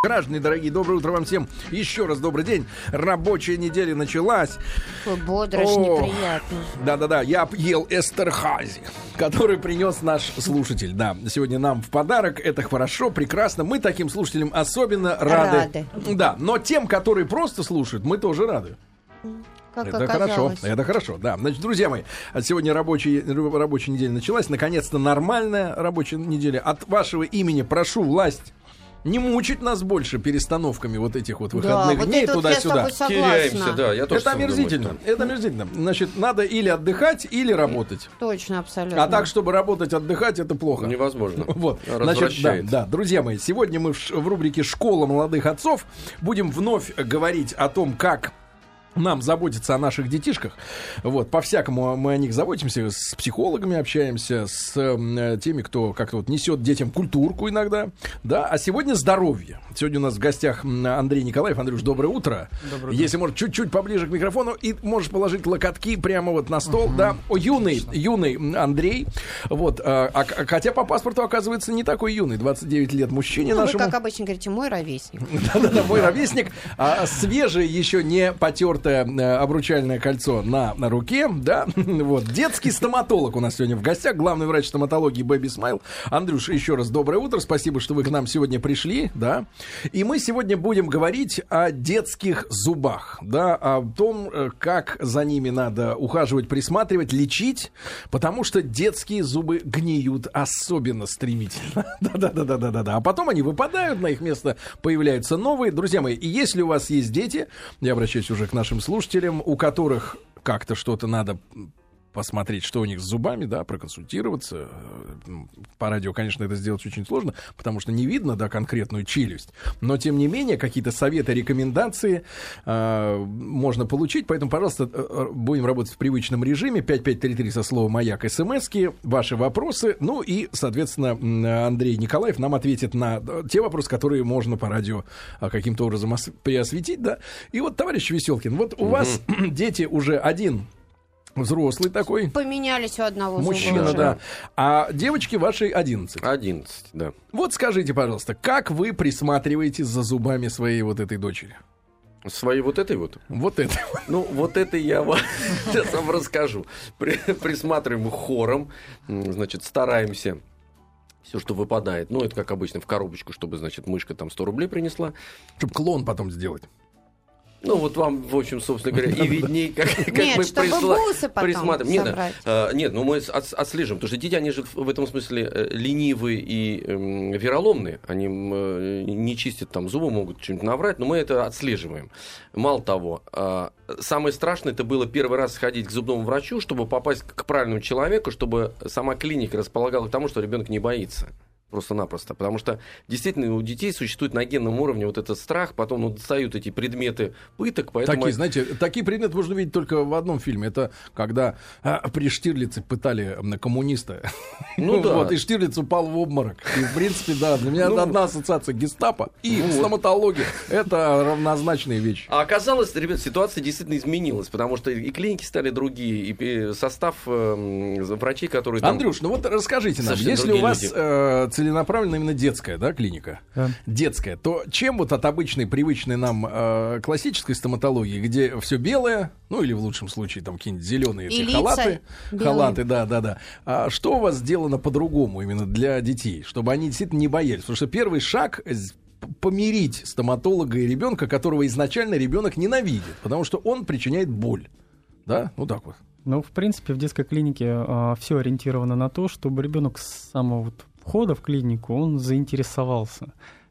Граждане дорогие, доброе утро вам всем. Еще раз добрый день. Рабочая неделя началась. Ой, бодрость О, неприятно. Да-да-да, я ел Эстерхази, который принес наш слушатель. Да, сегодня нам в подарок. Это хорошо, прекрасно. Мы таким слушателям особенно рады. Рады. Да, но тем, которые просто слушают, мы тоже рады. Как это оказалось. хорошо, это хорошо, да. Значит, друзья мои, сегодня рабочий, рабочая неделя началась. Наконец-то нормальная рабочая неделя. От вашего имени прошу власть не мучить нас больше перестановками вот этих вот Да, выходных вот дней вот туда-сюда. Теряемся, да, я тоже Это омерзительно. что- Это омерзительно. Значит, надо или отдыхать, или работать. Точно, абсолютно. А так, чтобы работать, отдыхать, это плохо. Невозможно. Вот, значит, да, да, друзья мои, сегодня мы в, в рубрике «Школа молодых отцов» будем вновь говорить о том, как нам заботиться о наших детишках. Вот, по-всякому мы о них заботимся, с психологами общаемся, с э, теми, кто как-то вот несет детям культурку иногда, да, а сегодня здоровье. Сегодня у нас в гостях Андрей Николаев. Андрюш, доброе утро. Доброе Если может, чуть-чуть поближе к микрофону и можешь положить локотки прямо вот на стол, да. О, юный, юный м, Андрей. Вот, а, а- хотя по паспорту оказывается не такой юный, 29 лет мужчине Ну, вы, нашему. как обычно говорите, мой ровесник. Да-да-да, мой ровесник. А свежее, еще не потертое э, обручальное кольцо на, на руке, да. Вот. Детский стоматолог у нас сегодня в гостях, главный врач стоматологии Бэби Смайл. Андрюш, еще раз доброе утро. Спасибо, что вы к нам сегодня пришли, да. И мы сегодня будем говорить о детских зубах, да, о том, э, как за ними надо ухаживать, присматривать, лечить, потому что детские зубы гниют особенно стремительно. Да-да-да-да-да-да. А потом они выпадают, на их место появляются новые. Друзья мои, если у вас есть дети, я обращаюсь уже к нашим слушателям, у которых как-то что-то надо посмотреть, что у них с зубами, да, проконсультироваться. Э, По радио, конечно, это сделать очень сложно, потому что не видно, да, конкретную челюсть. Но, тем не менее, какие-то советы, рекомендации э, можно получить. Поэтому, пожалуйста, э, э, будем работать в привычном режиме. 5533 со словом «Маяк» смски, ваши вопросы. Ну и, соответственно, Андрей Николаев нам ответит на те вопросы, которые можно по радио каким-то образом ос- приосветить, да. И вот, товарищ Веселкин, вот у вас дети уже один взрослый такой, Поменялись у одного мужчина, да, а девочки вашей 11. 11, да. Вот скажите, пожалуйста, как вы присматриваете за зубами своей вот этой дочери? Своей вот этой вот. Вот это. Ну, вот это я вам сейчас вам расскажу. При- Присматриваем хором, значит, стараемся все, что выпадает. Ну, это как обычно в коробочку, чтобы, значит, мышка там 100 рублей принесла. Чтобы клон потом сделать. Ну, вот вам, в общем, собственно говоря, и видней, как, как Нет, мы присла- присматриваем. Нет, собрать. а, нет, ну мы от- отслеживаем, потому что дети, они же в этом смысле э, ленивые и эм, вероломные. Они э, не чистят там зубы, могут что-нибудь наврать, но мы это отслеживаем. Мало того, а, самое страшное, это было первый раз сходить к зубному врачу, чтобы попасть к правильному человеку, чтобы сама клиника располагала к тому, что ребенок не боится. Просто-напросто. Потому что действительно у детей существует на генном уровне вот этот страх, потом ну, достают эти предметы пыток, поэтому... Такие, знаете, такие предметы можно видеть только в одном фильме. Это когда а, при Штирлице пытали м, коммуниста. Ну да. Вот, и Штирлиц упал в обморок. И, в принципе, да, для меня Ну. одна ассоциация гестапо и Вот. стоматология. Это равнозначные вещи. А оказалось, ребят, ситуация действительно изменилась, потому что и клиники стали другие, и состав эм, врачей, которые там... Андрюш, ну вот расскажите нам, если у вас люди. Целенаправленно именно детская, да, клиника, Да. детская, то чем вот от обычной, привычной нам э, классической стоматологии, где все белое, ну или в лучшем случае там какие-нибудь зеленые эти халаты, белые. халаты, да, да, да. А что у вас сделано по-другому именно для детей, чтобы они действительно не боялись? Потому что первый шаг помирить стоматолога и ребенка, которого изначально ребенок ненавидит, потому что он причиняет боль. Да, ну так вот. Ну, в принципе, в детской клинике все ориентировано на то, чтобы ребенок с самого вот входа в клинику он заинтересовался.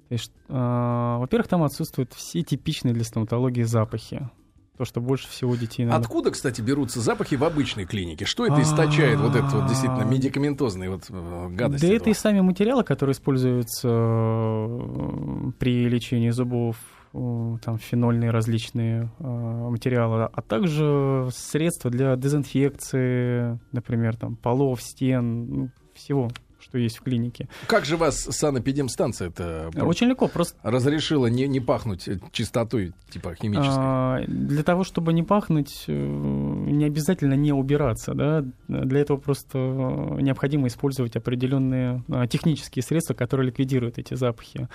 То есть, а, во-первых, там отсутствуют все типичные для стоматологии запахи. То, что больше всего детей надо. Откуда, кстати, берутся запахи в обычной клинике? Что это источает вот этот вот действительно медикаментозные вот э, гадости? Да это и сами материалы, которые используются э, при лечении зубов, э, там фенольные различные э, материалы, а также средства для дезинфекции, например, там полов, стен, ну, всего, что есть в клинике. Как же вас санэпидемстанция это Очень легко, просто разрешила не, не пахнуть э, чистотой типа химической? а, для того, чтобы не пахнуть, э, не обязательно не убираться, да, для этого просто э, необходимо использовать определенные э, технические средства, которые ликвидируют эти запахи.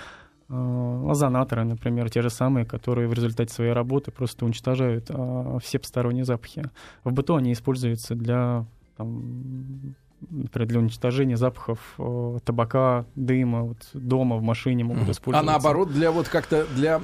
э, озонаторы, например, те же самые, которые в результате своей работы просто уничтожают э, все посторонние запахи. В быту они используются для там, например, для уничтожения запахов э, табака, дыма, вот дома, в машине могут А использоваться. наоборот, для вот как-то для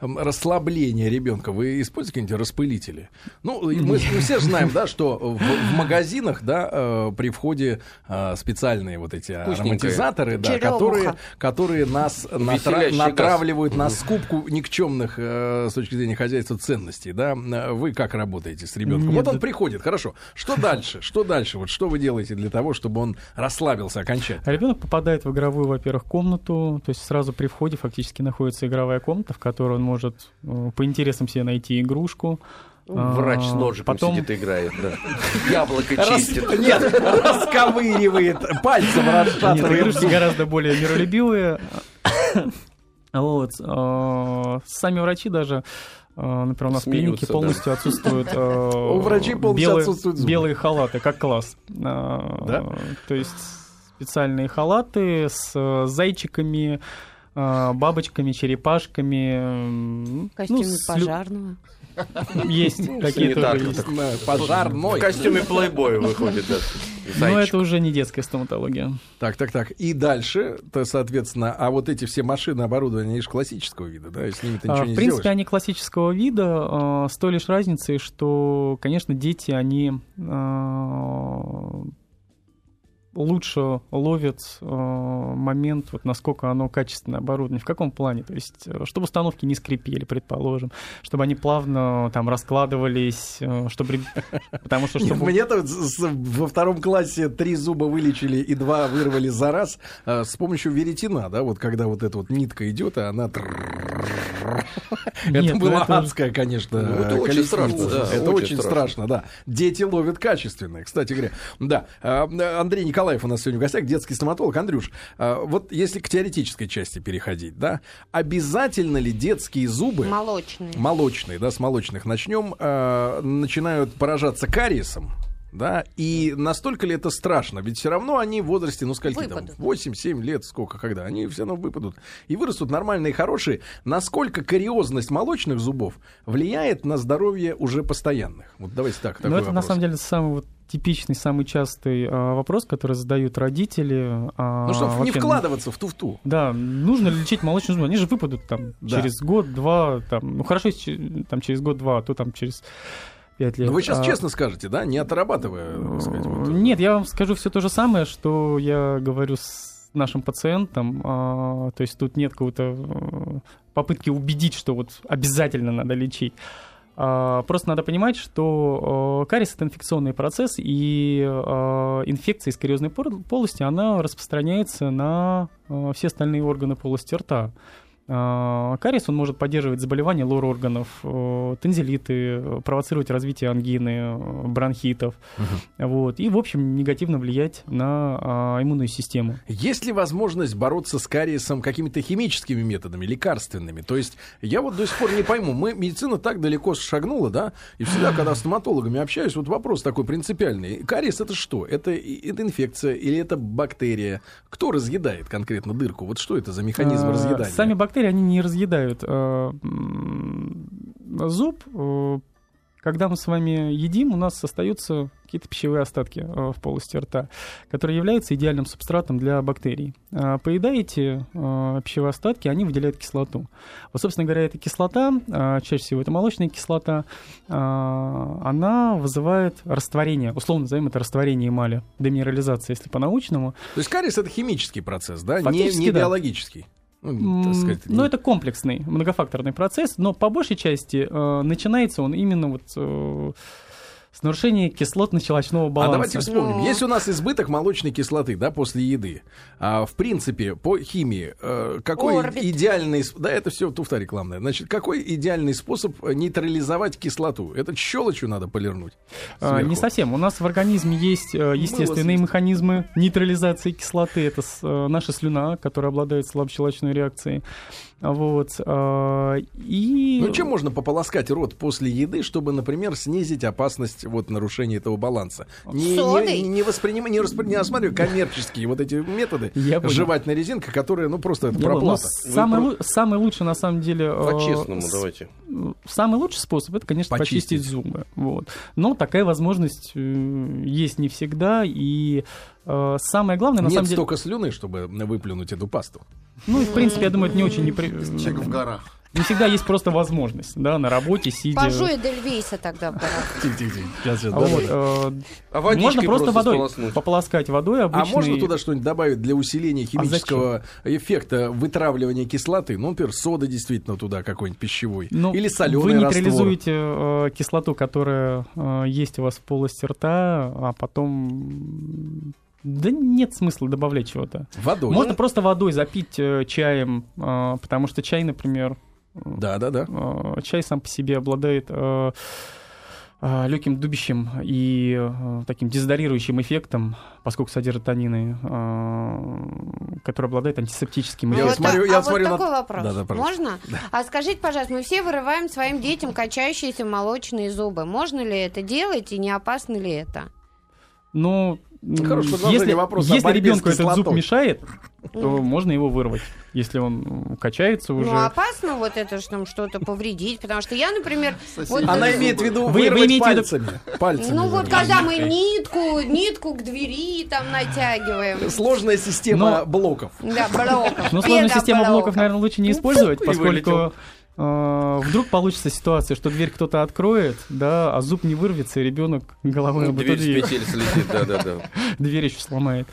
расслабления ребенка вы используете какие-нибудь распылители? Ну, мы, мы все знаем, да, что в, в магазинах, да, э, при входе э, специальные вот эти ароматизаторы, да, которые, которые нас натра- натравливают на скупку никчемных э, с точки зрения хозяйства ценностей, да. Вы как работаете с ребенком? Вот он приходит, хорошо. Что дальше? Что дальше? Вот что вы делаете для того, чтобы он расслабился окончательно? А ребенок попадает в игровую, во-первых, комнату, то есть сразу при входе фактически находится игровая комната, в которой он может э, по интересам себе найти игрушку. Врач с А, ножиком потом- сидит и играет, да. Яблоко Рас- чистит. Нет, расковыривает, пальцем Нет, расшатывает. игрушки гораздо более миролюбивые. Вот. э, Сами врачи даже, например, у нас в клинике Смеются, полностью отсутствуют э, У врачей полностью белые- отсутствуют зубы. белые халаты, как класс. Э, Да? То есть специальные халаты с э, зайчиками, э, бабочками, черепашками. ну, Костюме с лю- пожарного. Есть какие-то тоже есть. Пожарной. В костюме плейбоя выходит, да. Но это уже не детская стоматология. Так, так, так. И дальше, то, соответственно, а вот эти все машины, оборудование, они же классического вида, да, и с ними ты А, ничего В не принципе, сделаешь. они классического вида, а, с той лишь разницей, что, конечно, дети, они а, лучше ловят а, момент, вот насколько оно качественное оборудование, в каком плане, то есть, э, чтобы установки не скрипели, предположим, чтобы они плавно там раскладывались, э, чтобы, потому что чтобы Мне-то с- с- во втором классе три зуба вылечили и два вырвали за раз э, с помощью веретена, да, вот когда вот эта вот нитка идет, и она... Это Нет, ну было это- адское, конечно, Ну, это очень страшно, да, Это очень страшно. страшно, да. Дети ловят качественные, кстати говоря. Да, э, Андрей Николаев у нас сегодня в гостях, детский стоматолог. Андрюш, э, вот если к теоретической части переходить, да, обязательно ли детские зубы... Молочный. молочные, да, с молочных начнем, э, начинают поражаться кариесом, да, и настолько ли это страшно? Ведь все равно они в возрасте, ну, скольки там, Выпадут. 8-7 лет, сколько, когда, они все равно выпадут и вырастут нормальные, хорошие. Насколько кариозность молочных зубов влияет на здоровье уже постоянных? Вот давайте так, такой Ну, это на вопрос. самом деле самый вот типичный, самый частый а, вопрос, который задают родители. а, Ну, чтобы не вообще, вкладываться в туфту. Да, нужно ли лечить молочные зубы? Они же выпадут там Да. через год-два, там, ну хорошо, если там через год-два, а то там через пять лет. Но Ну, вы сейчас А, честно скажете, да, не отрабатывая, сказать, вот, Нет, я вам скажу все то же самое, что я говорю с нашим пациентам. а, то есть тут нет какой-то э, попытки убедить, что вот обязательно надо лечить. А, Просто надо понимать, что э, кариес это инфекционный процесс, и э, инфекция из кариозной полости, она распространяется на все остальные органы полости рта. А, Кариес, он может поддерживать заболевания лор органов, э, тонзиллиты, э, провоцировать развитие ангины, э, бронхитов, вот, и, в общем, негативно влиять на а, иммунную систему. Есть ли возможность бороться с кариесом какими-то химическими методами, лекарственными? То есть я вот до сих пор не пойму, мы, медицина так далеко шагнула, да, и всегда, когда с стоматологами общаюсь, вот вопрос такой принципиальный. Кариес это что? Это, это инфекция или это бактерия? Кто разъедает конкретно дырку? Вот что это за механизм А, разъедания? Сами бактерии, они не разъедают м, зуб. Э, Когда мы с вами едим, у нас остаются какие-то пищевые остатки э, в полости рта, которые являются идеальным субстратом для бактерий. Поедаете э, пищевые остатки, они выделяют кислоту. Вот, собственно говоря, эта кислота, чаще всего это молочная кислота, она вызывает растворение, условно назовем это растворение эмали, деминерализация, если по-научному. То есть кариес это химический процесс, да, не, Фактически, не да. биологический. Ну, так сказать, Ну, не- это комплексный, многофакторный процесс, но по большей части э, начинается он именно вот э, с нарушения кислотно-щелочного А баланса. давайте вспомним. Ну. Если у нас избыток молочной кислоты, да, после еды, а, в принципе, по химии, э, какой Орбит. идеальный... Да, это все туфта рекламная. Значит, какой идеальный способ э, нейтрализовать кислоту? Это щелочью надо полирнуть? А? Не совсем. У нас в организме есть э, естественные механизмы нейтрализации кислоты. Это с- э, наша слюна, которая обладает слабощелочной реакцией. Вот. а, И... Ну, чем можно пополоскать рот после еды, чтобы, например, снизить опасность вот нарушения этого баланса? Не, не, не воспринимай, не, распри- не рассматривай коммерческие вот эти методы Я понял. жевательная резинка, которая, ну, просто это Я понял. Ну, проплата. самый, лу- самый лучший, на самом деле... э, По-честному с- давайте. Самый лучший способ это, конечно, Почистить. почистить, зубы. Вот. Но такая возможность э, есть не всегда. И э, самое главное, на Нет самом деле. столько слюны, чтобы выплюнуть эту пасту. Ну, и, в принципе, я думаю, это не очень непри- Человек в горах. Не всегда есть просто возможность, да, на работе, сидя. Пожу Эдельвейса тогда в А вот, э, А водичкой можно просто водой сполоснуть. пополоскать водой А обычной. можно туда что-нибудь добавить для А усиления химического эффекта вытравливания кислоты? Ну, например, сода действительно туда какой-нибудь пищевой. Ну, Или соленый Вы раствор. нейтрализуете э, кислоту, которая э, есть у вас в полости рта, а потом... Да нет смысла добавлять чего-то. Водой. Можно просто водой запить э, чаем, э, потому что чай, например, Да, да, да. чай сам по себе обладает э, э, легким дубящим и э, таким дезодорирующим эффектом, поскольку содержит танины, который обладает антисептическим Ну, Я вот эффектом. смотрю- так- я а смотрю на- вот такой вопрос. Да, да, пожалуйста. Можно? А скажите, пожалуйста, мы все вырываем своим детям качающиеся молочные зубы. Можно ли это делать и не опасно ли это? Хорошее продолжение если, вопроса о если борьбе с ребенку этот зуб мешает, то Ну. можно его вырвать, если он качается уже. Ну, опасно вот это что там что-то повредить, потому что я, например, вот. Она э, имеет в виду Вы- вы вырвать имеете пальцами. Пальцами. Ну вот когда мы нитку, нитку к двери там натягиваем. Сложная система Но- блоков. Да, блоков. Но сложную систему педоблоков. блоков, наверное, лучше не использовать, поскольку э, вдруг получится ситуация, что дверь кто-то откроет, да, а зуб не вырвется, и ребенок головой об эту Дверь с дверь, слетит, да-да-да. дверь еще сломает.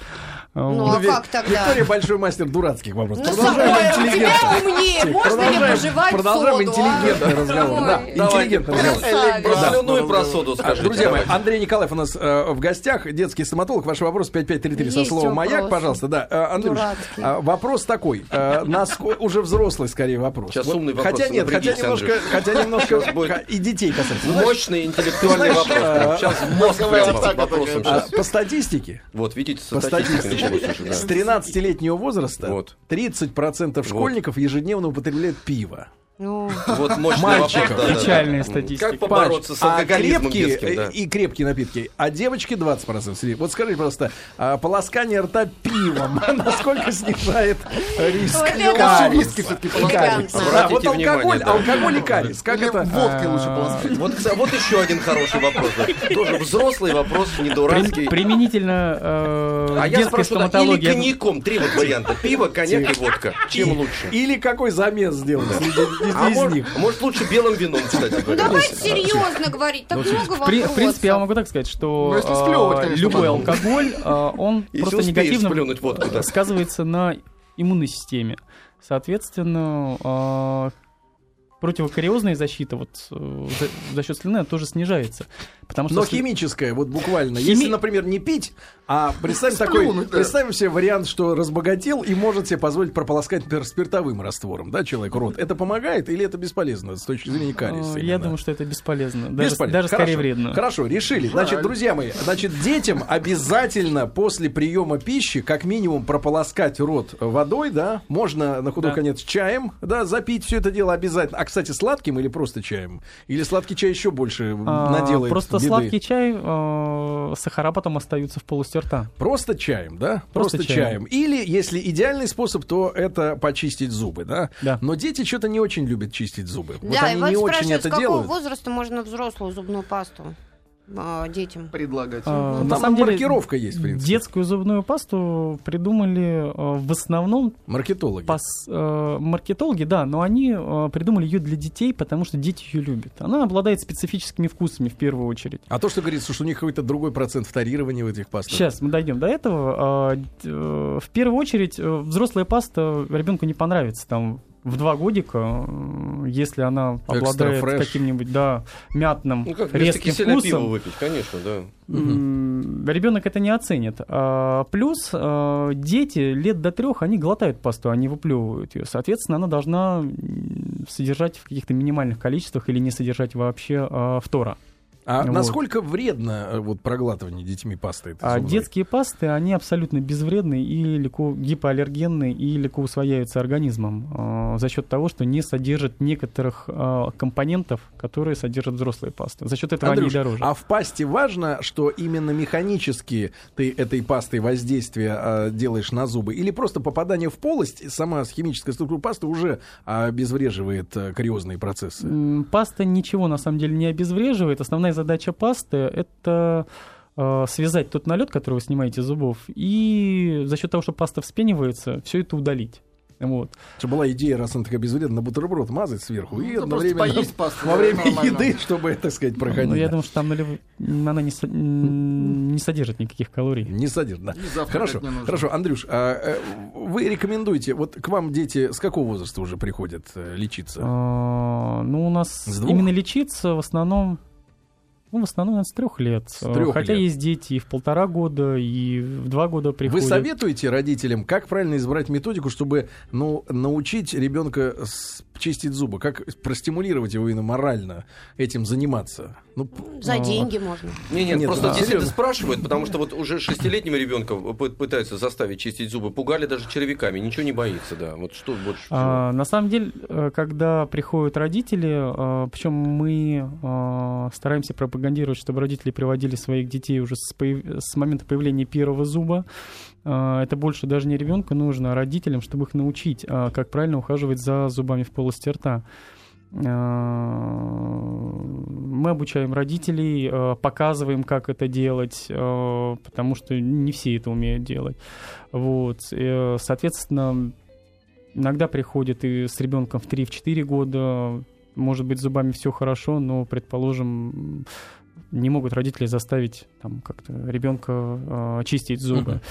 Ну, а как тогда? Виктория большой мастер дурацких вопросов. Ну, Продолжаем у интеллигентно. тебя умнее. Можно ли пожевать продолжаем а? интеллигентный разговор. Да, интеллигентный разговор. Слюну и про соду А, скажите. Друзья мои. Андрей Николаев у нас э, в гостях, детский стоматолог. Ваш вопрос 5533 со словом «Маяк», пожалуйста. Да, э, Андрюш, а, вопрос такой. э, уже взрослый, скорее, вопрос. Сейчас умный вопрос, Хотя нет, хотя немножко, хотя немножко и детей касается. Ну, Мощный интеллектуальный вопрос. э, Сейчас мозг прямо вопросом по статистике, Вот, видите, по статистике, началось уже, с да. 13-летнего возраста Вот. 30% школьников ежедневно употребляют пиво. Ну, Вот мощный Мальчиков. вопрос. да, да, да. Печальная статистика. Как побороться с а алкоголизмом крепкие детским, да. э, и крепкие напитки, а девочки 20% среди. Вот скажите, пожалуйста, а полоскание рта пивом насколько снижает риск Вот это кариеса? виски всё-таки полоскать. Вот алкоголь, алкоголь и кариес. Как это? водкой лучше А, полоскать. Вот, еще один хороший вопрос. Тоже взрослый вопрос, не дурацкий. При- применительно э, А я детской да, или стоматологии. коньяком, три вот варианта. Пиво, коньяк и водка. Чем лучше? Или какой замес сделать среди из- А из может, них? может лучше белым вином, кстати ну говоря. давайте серьезно говорить, так много В, при- вопросов. в принципе, я могу так сказать, что Ну, конечно, любой алкоголь, э, он просто негативно сплюнуть водку, да. сказывается на иммунной системе. Соответственно, противокариозная защита вот э, за, за счет слюны тоже снижается. Потому что Но сли- химическое, вот буквально. Хими- Если, например, не пить, а представим такой, да. представим себе вариант, что разбогател и может себе позволить прополоскать, например, спиртовым раствором, да, человек рот. Это помогает или это бесполезно с точки зрения кариеса? я думаю, что это бесполезно. Даже, Бесполезно. даже скорее вредно. Хорошо, решили. Значит, друзья мои, значит, детям обязательно после приема пищи, как минимум, прополоскать рот водой, да, можно на худой Да. конец чаем, да, запить все это дело обязательно. А, кстати, сладким или просто чаем? Или сладкий чай еще больше А, наделает Просто беды? сладкий чай, э, сахара потом остаются в полости рта. Просто чаем, да? Просто Просто, чаем. чаем. Или, если идеальный способ, то это почистить зубы, да? Да. Но дети что-то не очень любят чистить зубы. вот Да, и они вот не очень это с какого делают. возраста можно взрослую зубную пасту а, детям? Предлагать. А, Ну, на там самом деле, маркировка есть, в принципе. Детскую зубную пасту придумали э, в основном Маркетологи. пас- э, маркетологи, да, но они э, придумали ее для детей, потому что дети ее любят. Она обладает специфическими вкусами в первую очередь. А то, что говорится, что у них какой-то другой процент вторирования в этих пастах. Сейчас мы дойдем до этого. А, э, В первую очередь, э, взрослая паста ребенку не понравится. Там в два годика, э, если она обладает каким-нибудь, да, мятным, Ну как, резким вкусом, выпить, конечно, да. ребенок это не оценит. А, плюс а, дети лет до трех, они глотают пасту, они выплевывают ее. Соответственно, она должна содержать в каких-то минимальных количествах или не содержать вообще а, фтора. А Вот. насколько вредно э, вот проглатывание детьми пасты? А детские пасты, они абсолютно безвредны и легко гипоаллергенны, и легко усвояются организмом э, за счет того, что не содержат некоторых э, компонентов, которые содержат взрослые пасты. За счет этого Андрюш, они дороже. а в пасте важно, что именно механически ты этой пастой воздействие э, делаешь на зубы? Или просто попадание в полость, сама химическая структура пасты уже обезвреживает э, кариозные процессы? Паста ничего на самом деле не обезвреживает. Основная задача пасты это э, связать тот налет, который вы снимаете с зубов, и за счет того, что паста вспенивается, все это удалить. Вот. Это была идея, раз она такая безвредная, на бутерброд мазать сверху и Ну, просто одновременно поесть пасту, во время нормально. еды, чтобы, так сказать, Но проходить. Ну, я думаю, что там налив- она не, со- не содержит никаких калорий. Не содержит, да. И Хорошо, не нужно. хорошо, Андрюш, а, э, вы рекомендуете, вот к вам дети с какого возраста уже приходят э, лечиться? А, Ну, у нас именно лечиться в основном, ну, в основном наверное, с трех лет. С трёх Хотя лет. есть дети и в полтора года, и в два года Вы приходят. советуете родителям, как правильно избрать методику, чтобы ну, научить ребенка чистить зубы? Как простимулировать его именно морально этим заниматься? Ну, За А. деньги можно. Не, нет, Нет, просто да. действительно спрашивают, потому что вот уже шестилетнего ребенка пы- пытаются заставить чистить зубы, пугали даже червяками, ничего не боится, да. Вот что больше всего? А, на самом деле, э, когда приходят родители, причем мы э, стараемся пропагандировать, чтобы родители приводили своих детей уже с, появ- с момента появления первого зуба. Э, Это больше даже не ребенку нужно, а родителям, чтобы их научить, э, как правильно ухаживать за зубами в полости рта. Э, Мы обучаем родителей, показываем, как это делать, потому что не все это умеют делать. Вот. Соответственно, Иногда приходят и с ребенком в 3-4 года, может быть, зубами все хорошо, но, предположим, не могут родители заставить там как-то ребенка э, чистить зубы.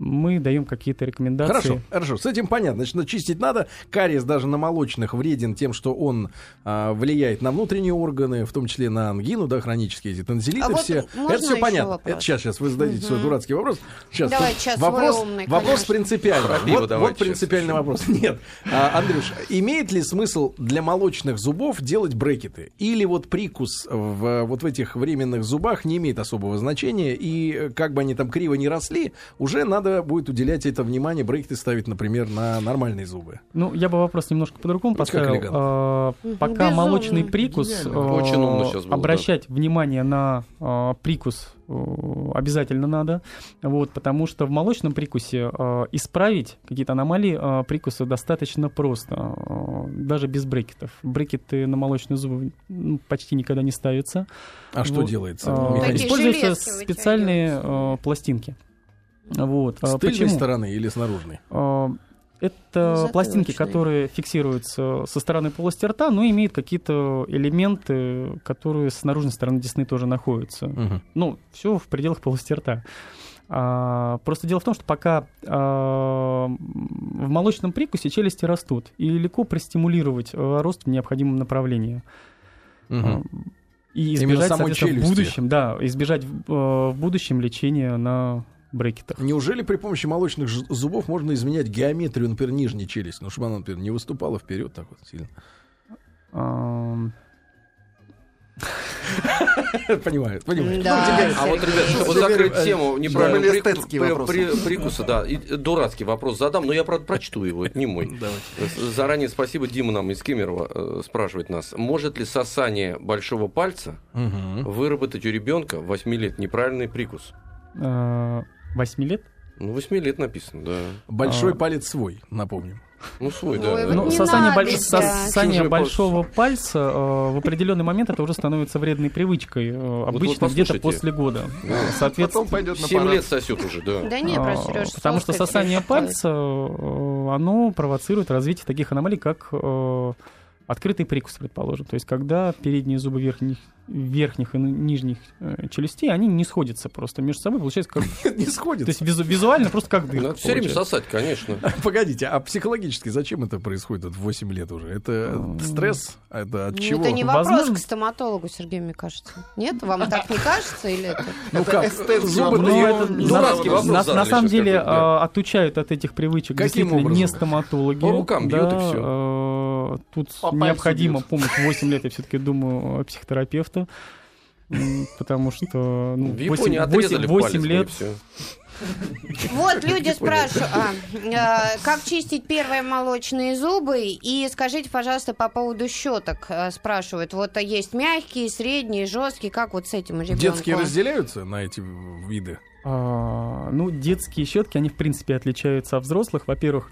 Мы даем какие-то рекомендации. Хорошо, хорошо, с этим понятно. Значит, чистить надо. Кариес даже на молочных вреден тем, что он а, влияет на внутренние органы, в том числе на ангину, да, хронические эти тонзиллиты А вот все. можно Это все понятно. вопрос? Это сейчас, сейчас вы зададите свой Мгм. дурацкий вопрос. Сейчас, Давай, сейчас свой вопрос, умный, вопрос принципиальный. Про пиво Вот, вот сейчас принципиальный вопрос. Нет, А, Андрюш, имеет ли смысл для молочных зубов делать брекеты? Или вот прикус в, вот в этих временных зубах не имеет особого значения, и э, как бы они там криво не росли, уже надо будет уделять это внимание, брекеты ставить, например, на нормальные зубы. Ну, я бы вопрос немножко по-другому поставил. А. Пока Безумно. молочный прикус, а, Очень умно щас было, обращать внимание на а, прикус а, обязательно надо, вот, потому что в молочном прикусе исправить какие-то аномалии прикуса достаточно просто, даже без брекетов. Брекеты на молочные зубы ну, почти никогда не ставятся. А что Вот. делается? Механически? Такие Используются специальные пластинки. Вот. С А тыльной Почему? стороны или с наружной? А, Это Затылочные. пластинки, которые фиксируются со стороны полости рта, но имеют какие-то элементы, которые с наружной стороны десны тоже находятся. Мгм. Ну, все в пределах полости рта. А, просто дело в том, что пока а, в молочном прикусе челюсти растут, и легко простимулировать а, рост в необходимом направлении. А, И Именно избежать, самой соответственно, в челюсти. будущем, да, избежать э, в будущем лечения на брекетах. Неужели при помощи молочных зубов можно изменять геометрию, например, нижней челюсти? Ну, чтобы она, например, не выступала вперед так вот сильно. Понимаю, понимаю. Да. А вот, ребят, чтобы закрыть э, тему неправильного Были прикуса, да, и э, дурацкий вопрос задам, но я, правда, прочту его, это не мой. Заранее спасибо Дима нам из Кемерово э, спрашивает нас. Может ли сосание большого пальца выработать у ребенка 8 лет неправильный прикус? Э, Восьми лет? Ну, 8 лет написано, да. Большой А. палец свой, напомним. Ну, свой, Ой, да. вот Ну, не сосание, больш- да. сосание большого пальца э, в определенный момент это уже становится вредной привычкой. э, обычно вот где-то послушайте. после года. Да. Соответственно, Потом пойдет на 7 парад. лет сосет уже, да. Да нет, а, потому что сосание пальца, э, оно провоцирует развитие таких аномалий, как э, открытый прикус, предположим. То есть, когда передние зубы верхних, верхних и нижних э, челюстей, они не сходятся просто между собой, получается как... Не То сходит. есть, визу- визуально просто как дырка. Надо все время сосать, конечно. Погодите, а психологически зачем это происходит вот в 8 лет уже? Это стресс? Это от Ну, чего? Это не вопрос Возможно- к стоматологу, Сергей, мне кажется. Нет, вам так не кажется или это? Ну как, зубы. Ну, на, самом деле а, отучают от этих привычек Каким действительно образом? не стоматологи. По рукам бьют, и всё. Тут По бьют. помощь. 8 лет, я все-таки думаю, психотерапевта. потому что ну, В Японии 8, отрезали 8 палец, лет и всё. Вот люди спрашивают, а, э, как чистить первые молочные зубы, и скажите, пожалуйста, по поводу щеток э, спрашивают. Вот а есть мягкие, средние, жесткие, как вот с этим ребенку? Детские разделяются на эти виды? А, ну, детские щетки, они, в принципе, отличаются от взрослых. Во-первых,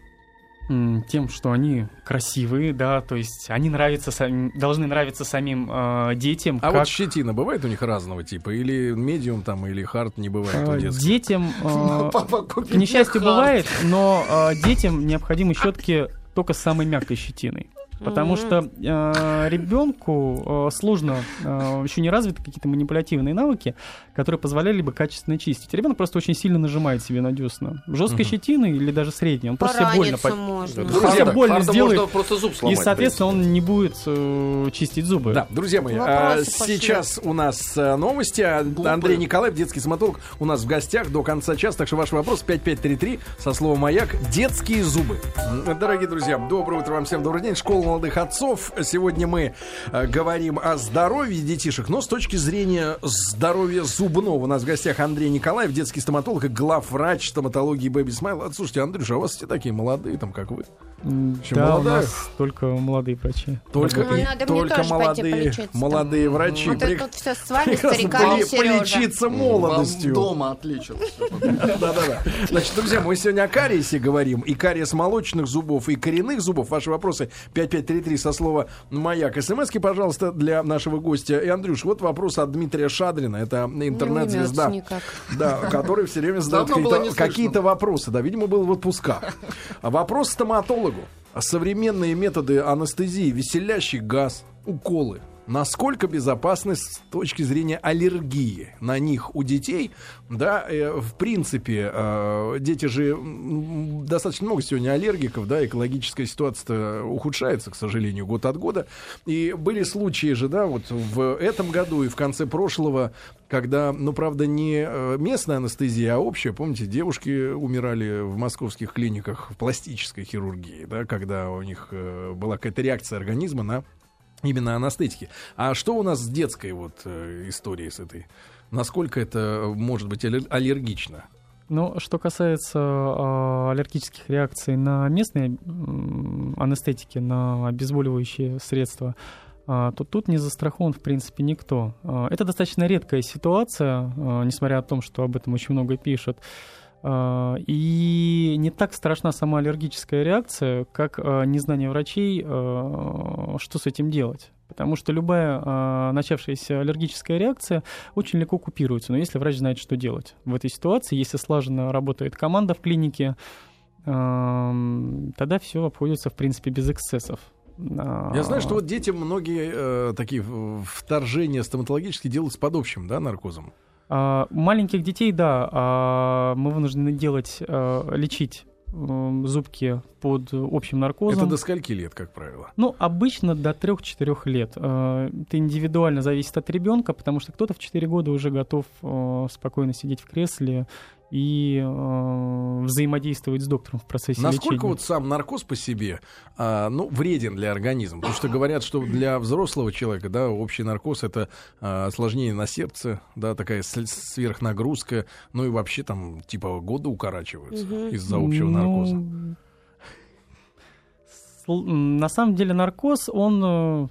тем, что они красивые, да, то есть они нравятся сам- должны нравиться самим э, детям. А как, вот щетина бывает у них разного типа? Или медиум там, или хард не бывает у э, детских? детям, э, Папа, купи к несчастью, бывает, но э, детям необходимы щетки только с самой мягкой щетиной. Потому что э, ребенку э, сложно, э, еще не развиты какие-то манипулятивные навыки, которые позволяли бы качественно чистить. Ребенок просто очень сильно нажимает себе на десна. Жесткой Мгм. щетиной или даже средней, он просто себе больно можно. Да, Просто харда- больно сделает, можно просто зуб И, сломать. в соответственно, он не будет э, чистить зубы. Да, друзья мои, а, сейчас у нас а, новости. А, Андрей Николаев, детский стоматолог, у нас в гостях до конца часа. Так что ваш вопрос 5533 со словом «Маяк». Детские зубы. Дорогие друзья, доброе утро вам всем, добрый день. Школа молодых отцов. Сегодня мы э, говорим о здоровье детишек, но с точки зрения здоровья зубного. У нас в гостях Андрей Николаев, детский стоматолог и главврач стоматологии Baby. А, Слушайте, Андрюша, а у вас все такие молодые, там, как вы. Еще Да, у молодая? нас только молодые врачи. Только, Ну, и надо мне только молодые, молодые врачи. Вот При- это тут все с вами, стариками, полечиться Вам молодостью. дома отличат. Да-да-да. Значит, друзья, мы сегодня о кариесе говорим. И кариес молочных зубов, и коренных зубов. Ваши вопросы 5533 со слова «Маяк». СМСки, пожалуйста, для нашего гостя. И, Андрюш, вот вопрос от Дмитрия Шадрина. Это интернет-звезда. Умеется никак. Да, который все время задает какие-то, вопросы. Да, видимо, был в отпусках. А Вопрос стоматологу. Современные методы анестезии, веселящий газ, уколы. Насколько безопасны с точки зрения аллергии на них у детей? Да, э, в принципе, э, дети же достаточно много сегодня аллергиков, да, экологическая ситуация ухудшается, к сожалению, год от года. И были случаи же, да, вот в этом году и в конце прошлого, когда, ну, правда, не э, местная анестезия, а общая. Помните, девушки умирали в московских клиниках в пластической хирургии, да, когда у них была какая-то реакция организма на именно анестетики. А что у нас с детской вот э, историей с этой? Насколько это может быть аллер- аллергично? Ну, что касается э, аллергических реакций на местные анестетики, на обезболивающие средства, а, то тут не застрахован, в принципе, никто. А, Это достаточно редкая ситуация, а, несмотря на то, что об этом очень много пишут. А, И не так страшна сама аллергическая реакция, как а, незнание врачей, а, что с этим делать. Потому что любая а, начавшаяся аллергическая реакция очень легко купируется. Но если врач знает, что делать в этой ситуации, если слаженно работает команда в клинике, ам, тогда все обходится, в принципе, без эксцессов. А, Я знаю, что вот детям многие э, такие вторжения стоматологические делают с под общим, да, наркозом. А, маленьких детей, да, а, мы вынуждены делать, а, лечить зубки под общим наркозом. Это до скольки лет, как правило? Ну, обычно до 3-4 лет. Это индивидуально зависит от ребенка, потому что кто-то в 4 года уже готов спокойно сидеть в кресле и э, взаимодействовать с доктором в процессе Насколько лечения. вот сам наркоз по себе, а, ну, вреден для организма? Потому что говорят, что для взрослого человека, да, общий наркоз это а, осложнение на сердце, да, такая с- сверхнагрузка, ну и вообще там типа годы укорачиваются Мгм. из-за общего наркоза. Ну, м, На самом деле наркоз, он, э,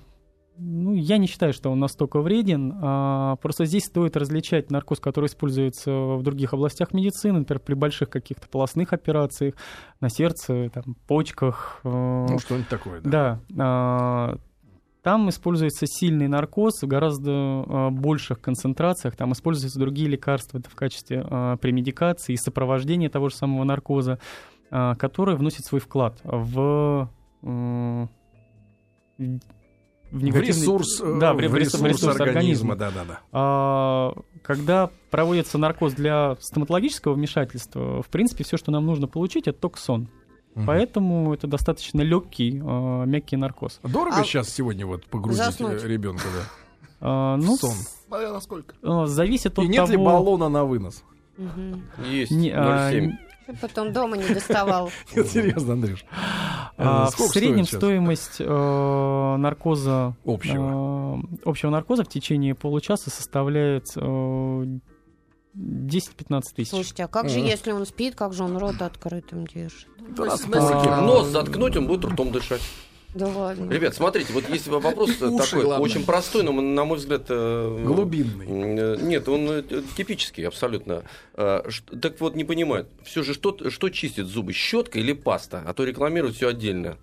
ну, я не считаю, что он настолько вреден. а просто здесь стоит различать наркоз, который используется в других областях медицины, например, при больших каких-то полостных операциях на сердце, там, почках. э, Ну, что-нибудь такое, да. да. а, Там используется сильный наркоз в гораздо а, больших концентрациях. Там используются другие лекарства это в качестве а, премедикации и сопровождения того же самого наркоза, а, который вносит свой вклад в, В негативный- ресурс, э, да, в в ресурс- в ресурс ресурс организма, организма. да-да-да. А, Когда проводится наркоз для стоматологического вмешательства, в принципе, все, что нам нужно получить, это только сон. Мгм. Поэтому это достаточно легкий, а, мягкий наркоз. Дорого А- сейчас сегодня вот погрузить Заснуть. ребенка, да, А, в ну, сон? Смотря насколько. а, зависит от И нет того... ли баллона на вынос? Мгм. Есть Не, а, 0,7. Потом дома не доставал. Нет, серьезно, Андрюш. А, Э, в сколько среднем стоимость э, наркоза Общего. э, общего наркоза в течение получаса составляет э, 10-15 тысяч. Слушайте, а как же, если он спит, как же он рот открытым держит? Да. А. Нос заткнуть, он будет ртом дышать. Да ладно. Ребят, смотрите, вот есть вопрос такой, очень простой, но, на мой взгляд... э, Глубинный. э, Нет, он э, типический абсолютно. Э, Так вот, не понимают, все же что, что чистит зубы, щетка или паста? А то рекламируют все отдельно.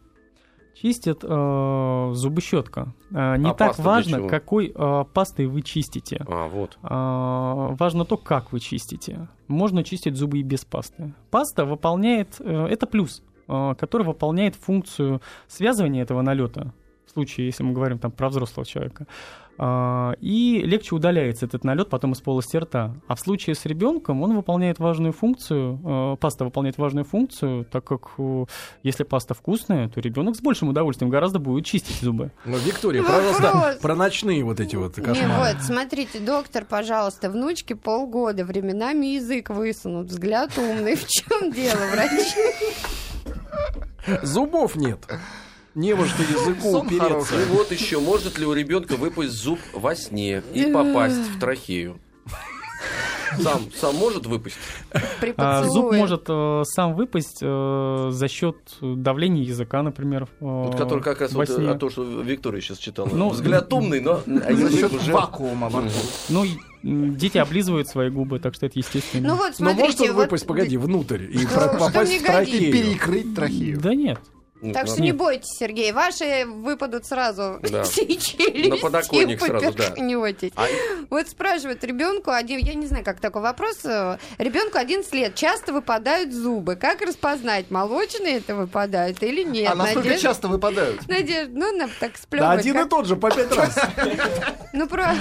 Чистит э, зубы щетка. Э, не А так важно, какой э, пастой вы чистите. А, вот. А, важно то, как вы чистите. Можно чистить зубы и без пасты. Паста выполняет, э, это плюс, э, который выполняет функцию связывания этого налета, в случае, если мы говорим там про взрослого человека, А, и легче удаляется этот налет потом из полости рта. А в случае с ребенком он выполняет важную функцию, э, паста выполняет важную функцию, так как э, если паста вкусная, то ребенок с большим удовольствием гораздо будет чистить зубы. Ну, Виктория, Вопрос. пожалуйста, про ночные вот эти вот Не, кошмары. вот, смотрите, доктор, пожалуйста, внучке полгода, временами язык высунут, взгляд умный. В чем дело, врач? Зубов нет. Не может языку Сон упереться. хороший. И вот еще, может ли у ребенка выпасть зуб во сне и попасть в трахею? Сам, сам может выпасть? А, зуб может э, сам выпасть э, за счет давления языка, например. э, Вот который как раз во вот, э, то, что Виктория сейчас читала. Ну, Взгляд умный, но а За счет уже... вакуума. Ну, дети облизывают свои губы, так что это естественно. Ну вот, Но может смотрите, он вот... выпасть, погоди, внутрь и Что- что попасть не в годится. И трахею? перекрыть трахею. Да нет. Ну, Так что не бойтесь, Сергей, ваши выпадут сразу Да. все челюсти. На подоконник сразу, да. А- Вот спрашивают ребенку один, я не знаю, как такой вопрос, э, ребенку 11 лет, часто выпадают зубы. Как распознать, молочные это выпадают или нет? А насколько Надежда- часто выпадают? Надежда, ну, нам так Да сплевывать. один как- и тот же по пять раз. Ну, про...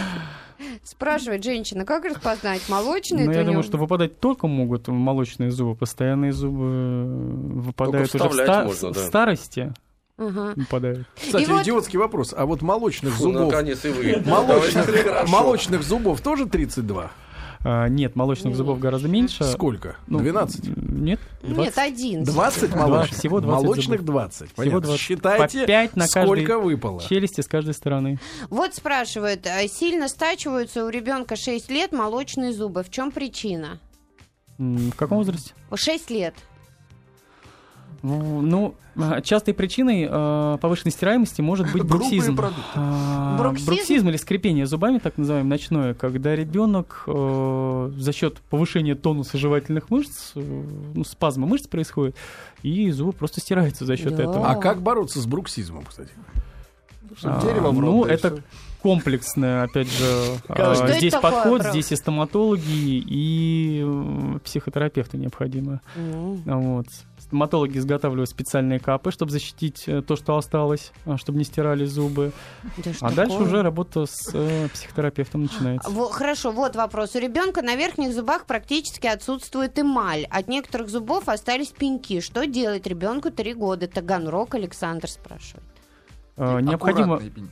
Спрашивает женщина, как распознать, молочные это я думаю, что выпадать только могут молочные зубы. Постоянные зубы э, выпадают уже в, вставлять ста- можно, в да. старости. Ага. Выпадают. Кстати, И вот- идиотский вопрос. А вот молочных Фу, зубов... наконец и вы. Молочных зубов тоже 32? А, нет, молочных зубов гораздо меньше. Сколько? Ну, 12? м, Нет, 20. Нет, один. 20 Два, молочных? всего 20 молочных зубов. 20. Всего Понятно. 20. Считайте, По пять на сколько выпало. челюсти с каждой стороны. Вот спрашивают, а сильно стачиваются у ребенка 6 лет молочные зубы. В чем причина? В каком возрасте? 6 лет. Ну, а, частой причиной э, повышенной стираемости может быть бруксизм. А, Бруксизм? бруксизм или скрипение зубами, так называемое, ночное, когда ребенок э, за счет повышения тонуса жевательных мышц, э, ну, спазма мышц происходит, и зубы просто стираются за счет Да. этого. А как бороться с бруксизмом, кстати? Чтобы А, ну, это комплексное, опять же, Что а, здесь подход, здесь и стоматологи, и э, психотерапевты необходимы. Вот. Стоматологи изготавливают специальные капы, чтобы защитить э, то, что осталось, а, чтобы не стирали зубы. да А дальше такое? уже работа с э, психотерапевтом начинается. Во- Хорошо, вот вопрос. У ребенка на верхних зубах практически отсутствует эмаль. От некоторых зубов остались пеньки. Что делать ребенку три года? Таганрог Александр спрашивает. Э, необходимо, Аккуратные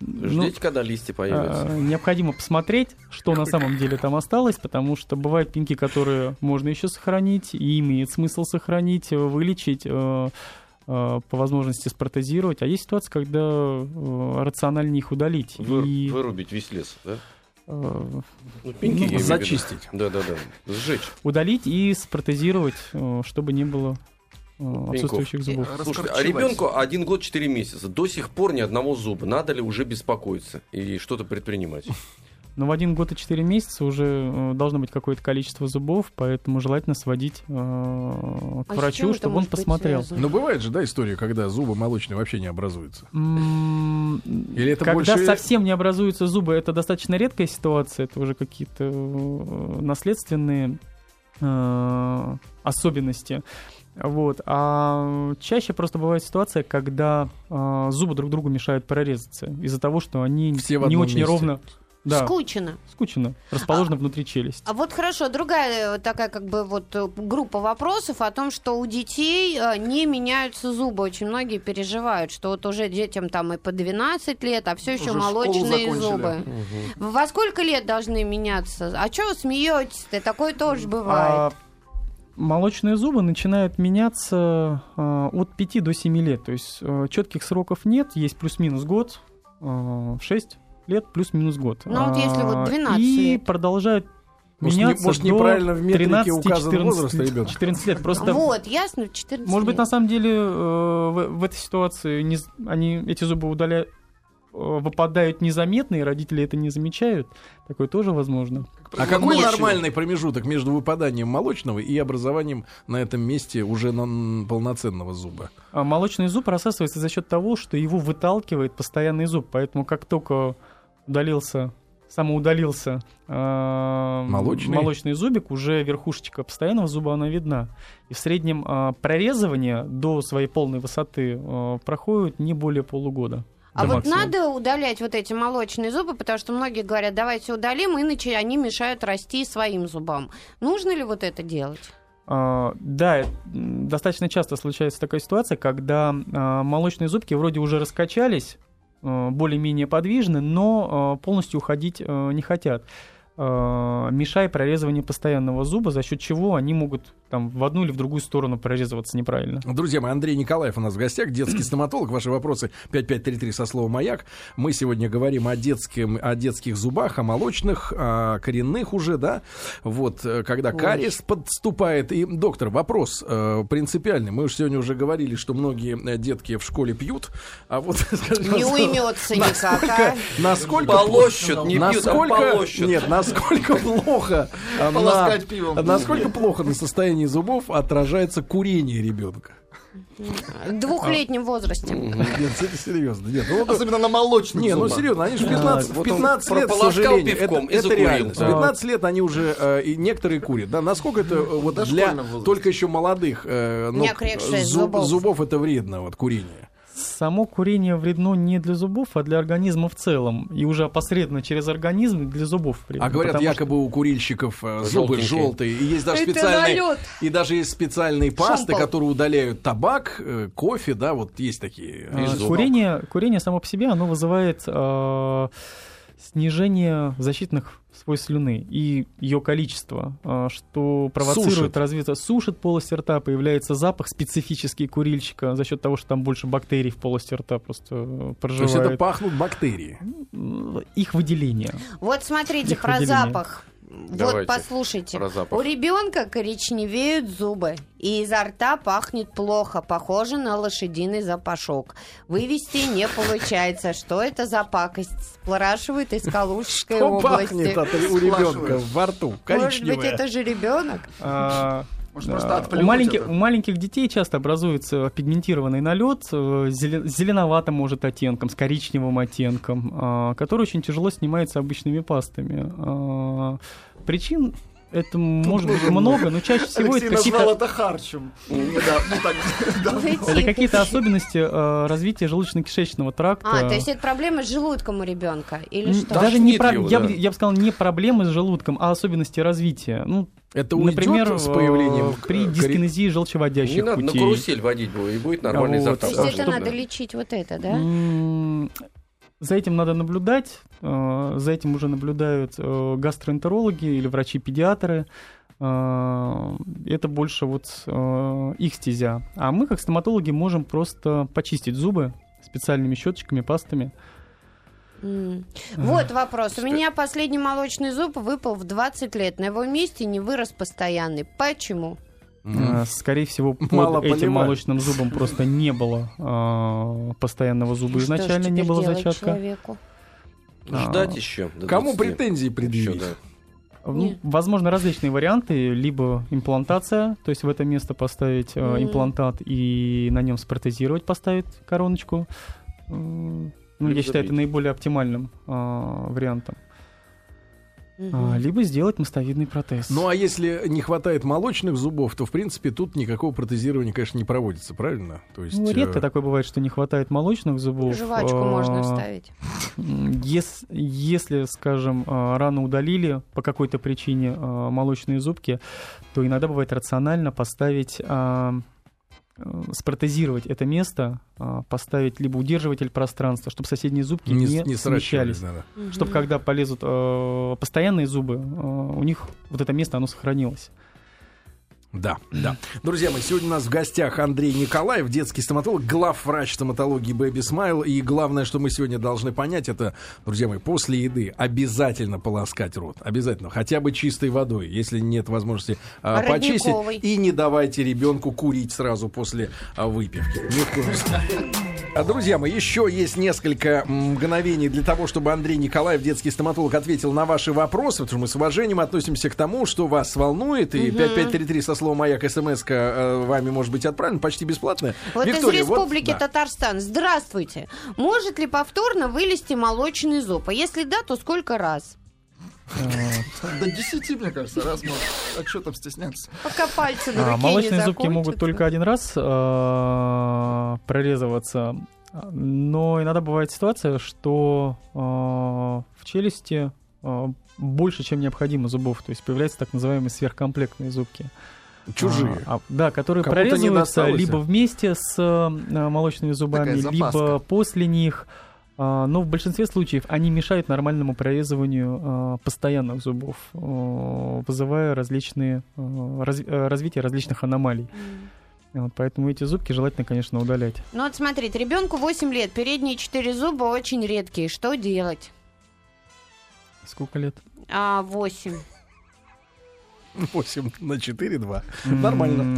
ну, Ждите, когда листья появятся. э, необходимо посмотреть, что на самом деле там осталось, потому что бывают пеньки, которые можно еще сохранить, и имеет смысл сохранить, э, вылечить, э, э, по возможности спротезировать. А есть ситуация, когда рациональнее их удалить. Вы- и, Вырубить весь лес, да? Ну, пеньки, Ну. Зачистить. Да, да, да. Сжечь. удалить и спротезировать, чтобы не было отсутствующих зубов. Слушайте, а ребенку один год четыре месяца. До сих пор ни одного зуба. Надо ли уже беспокоиться и что-то предпринимать? Но в один год и четыре месяца уже э, должно быть какое-то количество зубов, поэтому желательно сводить э, к А врачу, чтобы он может быть посмотрел. связано? Ну, бывает же, да, история, когда зубы молочные вообще не образуются. Или это Когда больше- совсем не образуются зубы, это достаточно редкая ситуация, это уже какие-то э, наследственные э, особенности. Вот. А чаще просто бывает ситуация, когда э, зубы друг другу мешают прорезаться из-за того, что они Все в не очень месте. ровно да, Скучно. скучно, расположены внутри челюсти. А вот хорошо, другая э, такая как бы вот э, группа вопросов о том, что у детей э, не меняются зубы. Очень многие переживают, что вот уже детям там и по 12 лет, а все еще молочные зубы. Во сколько лет должны меняться? А что вы смеетесь-то? Такое тоже бывает. А, молочные зубы начинают меняться э, от 5 до 7 лет. То есть э, четких сроков нет, есть плюс-минус год, э, 6 лет плюс-минус год. Ну, вот если вот А, 12 И лет. продолжают Может, не- меняться может, до неправильно в метрике 13, указан 14, возраст ребенка? 14 лет. Просто Вот, ясно, в 14 может быть, лет. на самом деле э, в, в этой ситуации не они эти зубы удаляют, э, выпадают незаметно, и родители это не замечают. Такое тоже возможно. А какой нормальный промежуток между выпаданием молочного и образованием на этом месте уже на- полноценного зуба? А молочный зуб рассасывается за счет того, что его выталкивает постоянный зуб. Поэтому как только удалился, самоудалился э, Молочный? молочный зубик, уже верхушечка постоянного зуба она видна. И в среднем э, прорезывание до своей полной высоты э, проходит не более полугода. А до вот максимума. надо удалять вот эти молочные зубы, потому что многие говорят, давайте удалим, иначе они мешают расти своим зубам. Нужно ли вот это делать? А, Да, м, достаточно часто случается такая ситуация, когда а, молочные зубки вроде уже раскачались, а, более-менее подвижны, но а, полностью уходить не хотят, мешая прорезывание постоянного зуба, за счет чего они могут там в одну или в другую сторону прорезываться неправильно. Друзья мои, Андрей Николаев у нас в гостях, детский стоматолог. Ваши вопросы 5533 со словом «Маяк». Мы сегодня говорим о, детском, о детских зубах, о молочных, о коренных уже, да? Вот, э, когда кариес подступает. И, доктор, вопрос э, принципиальный. Мы уж сегодня уже говорили, что многие э, детки в школе пьют. А вот, Не уймется никак, насколько, а? насколько Полощут, не пьют, а насколько, полощут. нет, насколько плохо а, на- Полоскать пивом. насколько плохо на состоянии зубов отражается курение ребенка? В двухлетнем возрасте. Нет, это серьезно. Нет, ну, вот- Особенно на молочных не, ну зубах. серьезно, они же в 15, в вот он 15 лет, к сожалению, пивком это, это реально. В Да. 15 лет они уже, э, и некоторые курят, да, насколько это э, вот В для только еще молодых э, ног, Неокрепших зуб- зубов. зубов это вредно, вот курение. Само курение вредно не для зубов, а для организма в целом. И уже опосредованно через организм для зубов вредно. А говорят, потому что- якобы у курильщиков э, зубы Желтенькие. желтые, и есть даже Это специальные, налет. и даже есть специальные пасты, Шомпол. которые удаляют табак, э, кофе, да, вот есть такие. А. Курение, курение само по себе, оно вызывает э, снижение защитных свойств слюны и ее количество, э, что провоцирует Сушит. развитие, сушит полость рта, появляется запах специфический курильщика за счет того, что там больше бактерий в полости рта просто э, То есть проживает. это пахнут бактерии. Их выделение. Вот смотрите, Их про выделение. запах. Вот Давайте послушайте. про запах. У ребенка коричневеют зубы, и изо рта пахнет плохо, похоже на лошадиный запашок. Вывести не получается. Что это за пакость? Спрашивают из Калужской Что области. пахнет от, у ребенка во рту? Может быть, это же ребенок? Может, просто а, у, маленьких, это? у маленьких детей часто образуется пигментированный налет э, с зеленоватым, может, оттенком, с коричневым оттенком, а, который очень тяжело снимается обычными пастами. А, Причин это может быть много, но чаще всего это Алексей назвал какие-то, это харчем. Ну, да, да. Это какие-то особенности э, развития желудочно-кишечного тракта. А, то есть это проблема с желудком у ребенка? Или что? Даже не да. я бы сказал, не проблемы с желудком, а особенности развития. Ну, Это уйдет например, с появлением э, при э, дискинезии желчеводящих Не надо на путей. карусель водить будет, и будет нормально изо Вот. рта. То есть А это надо лечить вот это, да? За этим надо наблюдать. э, За этим уже наблюдают гастроэнтерологи или врачи-педиатры. Это больше вот их стезя. А мы, как стоматологи, можем просто почистить зубы специальными щеточками, пастами. М. Вот вопрос. У меня последний молочный зуб выпал в 20 лет. На его месте не вырос постоянный. Почему? Э, Скорее всего, под Мало этим поливают. молочным зубом просто не было э, постоянного зуба. Что Изначально не было зачатка. человеку? Ждать еще. до Кому 20. претензии предъявить? Еще, да. Ну, возможно, различные варианты. Либо имплантация, то есть в это место поставить э, имплантат и на нем спротезировать, поставить короночку. Ну, я считаю, это наиболее оптимальным э, вариантом. А, либо сделать мостовидный протез. Ну а если не хватает молочных зубов, то в принципе тут никакого протезирования, конечно, не проводится, правильно? То есть Ну, редко э, такое бывает, что не хватает молочных зубов. Жвачку А, можно вставить. М, ес- Если, скажем, а, рано удалили по какой-то причине а, молочные зубки, то иногда бывает рационально поставить, а, э, спротезировать это место, а, поставить либо удерживатель пространства, чтобы соседние зубки не, не, не смещались. да. Чтобы когда полезут э, постоянные зубы, э, у них вот это место, оно сохранилось. Да, да. Друзья мои, сегодня у нас в гостях Андрей Николаев, детский стоматолог, главврач стоматологии Baby Smile. И главное, что мы сегодня должны понять, это, друзья мои, после еды обязательно полоскать рот. Обязательно. Хотя бы чистой водой, если нет возможности а, почистить. И не давайте ребенку курить сразу после а, выпивки. Ни в коем случае. А, Друзья мои, еще есть несколько мгновений для того, чтобы Андрей Николаев, детский стоматолог, ответил на ваши вопросы, потому что мы с уважением относимся к тому, что вас волнует, и 5533 со словом «Маяк» смс вами может быть отправлена, почти бесплатная. Вот Виктория, из вот, Республики да. Татарстан. Здравствуйте. Может ли повторно вылезти молочный зуб? А если да, то сколько раз? До 10, мне кажется, раз может. А что там стесняться? Пока пальцы на А, руке молочные зубки могут только один раз э, прорезываться, но иногда бывает ситуация, что э, в челюсти больше, чем необходимо зубов, то есть появляются так называемые сверхкомплектные зубки. Чужие. А, а, да, которые прорезываются либо вместе с молочными зубами, либо после них. А, Но в большинстве случаев они мешают нормальному прорезыванию а, постоянных зубов, э, вызывая различные раз- развитие различных аномалий. Вот, поэтому эти зубки желательно, конечно, удалять. Ну вот смотрите, ребенку 8 лет, передние 4 зуба очень редкие. Что делать? Сколько лет? А, 8. 8 на 4, 2. Нормально.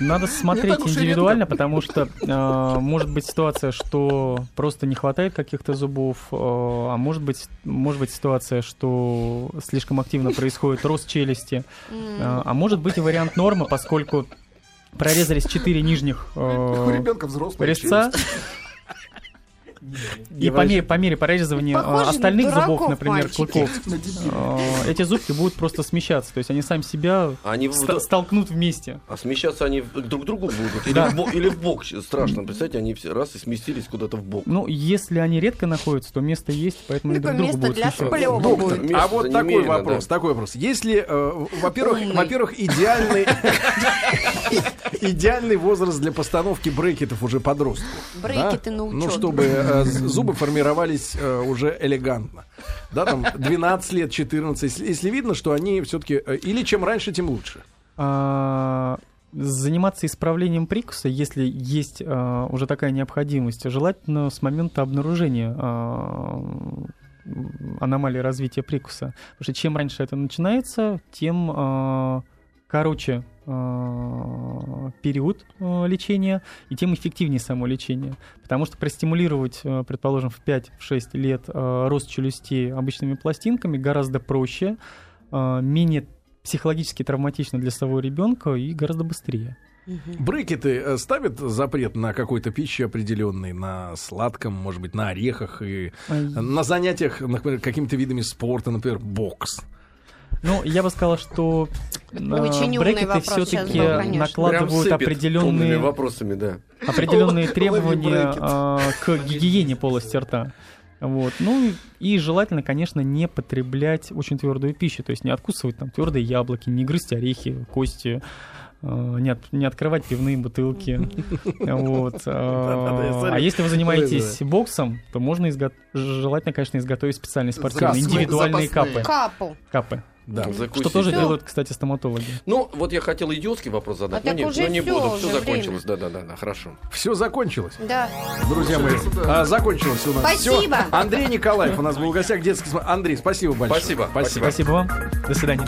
Надо смотреть индивидуально, потому что э, может быть ситуация, что просто не хватает каких-то зубов, э, а может быть, может быть ситуация, что слишком активно происходит рост челюсти, э, а может быть и вариант нормы, поскольку прорезались четыре нижних э, резца, и по мере, по мере прорезывания Похожи на остальных зубов, например, мальчики. клыков, э, эти зубки будут просто смещаться, то есть они сами себя Они в- ста- столкнут вместе. А смещаться они друг к другу будут? Или, Да. в, бок, или в бок? Страшно. Представьте, они все раз и сместились куда-то в бок. Ну, если они редко находятся, то место есть, поэтому Такое друг другу будут для смещаться. Доктор, а вот такой вопрос, да. такой вопрос. Если, э, во-первых, во-первых, идеальный идеальный возраст для постановки брекетов уже подростку. Брекеты да? на Ну, чтобы э, зубы формировались э, уже элегантно. Да, там 12 лет, 14. Если, если видно, что они все-таки... или чем раньше, тем лучше. А, заниматься исправлением прикуса, если есть а, уже такая необходимость, желательно с момента обнаружения м, аномалии развития прикуса. Потому что чем раньше это начинается, тем а, короче а, период а, лечения и тем эффективнее само лечение. Потому что простимулировать, а, предположим, в 5-6 лет а, рост челюстей обычными пластинками гораздо проще, менее психологически травматично для самого ребенка и гораздо быстрее. Брекеты э, ставят запрет на какой-то пище определенной, на сладком, может быть, на орехах и на занятиях, например, какими-то видами спорта, например, бокс. Ну, я бы сказал, что э, Очень брекеты все-таки был, накладывают определенные, вопросами, да. определенные требования а, к гигиене полости рта. Вот. Ну и, желательно, конечно, не потреблять очень твердую пищу, то есть не откусывать там твердые яблоки, не грызть орехи, кости, а, не, от- не открывать пивные бутылки. Вот. А если вы занимаетесь боксом, то можно изго- желательно, конечно, изготовить специальные спортивные индивидуальные капы. Капы. Да. Закусить. Что тоже Всё. делают, кстати, стоматологи. Ну, вот я хотел идиотский вопрос задать, А но так не, уже но не всё, буду. Все закончилось. Да, да, да, да, хорошо. Все закончилось. Да. Друзья мои, а, закончилось у нас Спасибо. всё. Андрей Николаев у нас был в гостях детский. см- Андрей, спасибо большое. Спасибо, спасибо. Спасибо вам. До свидания.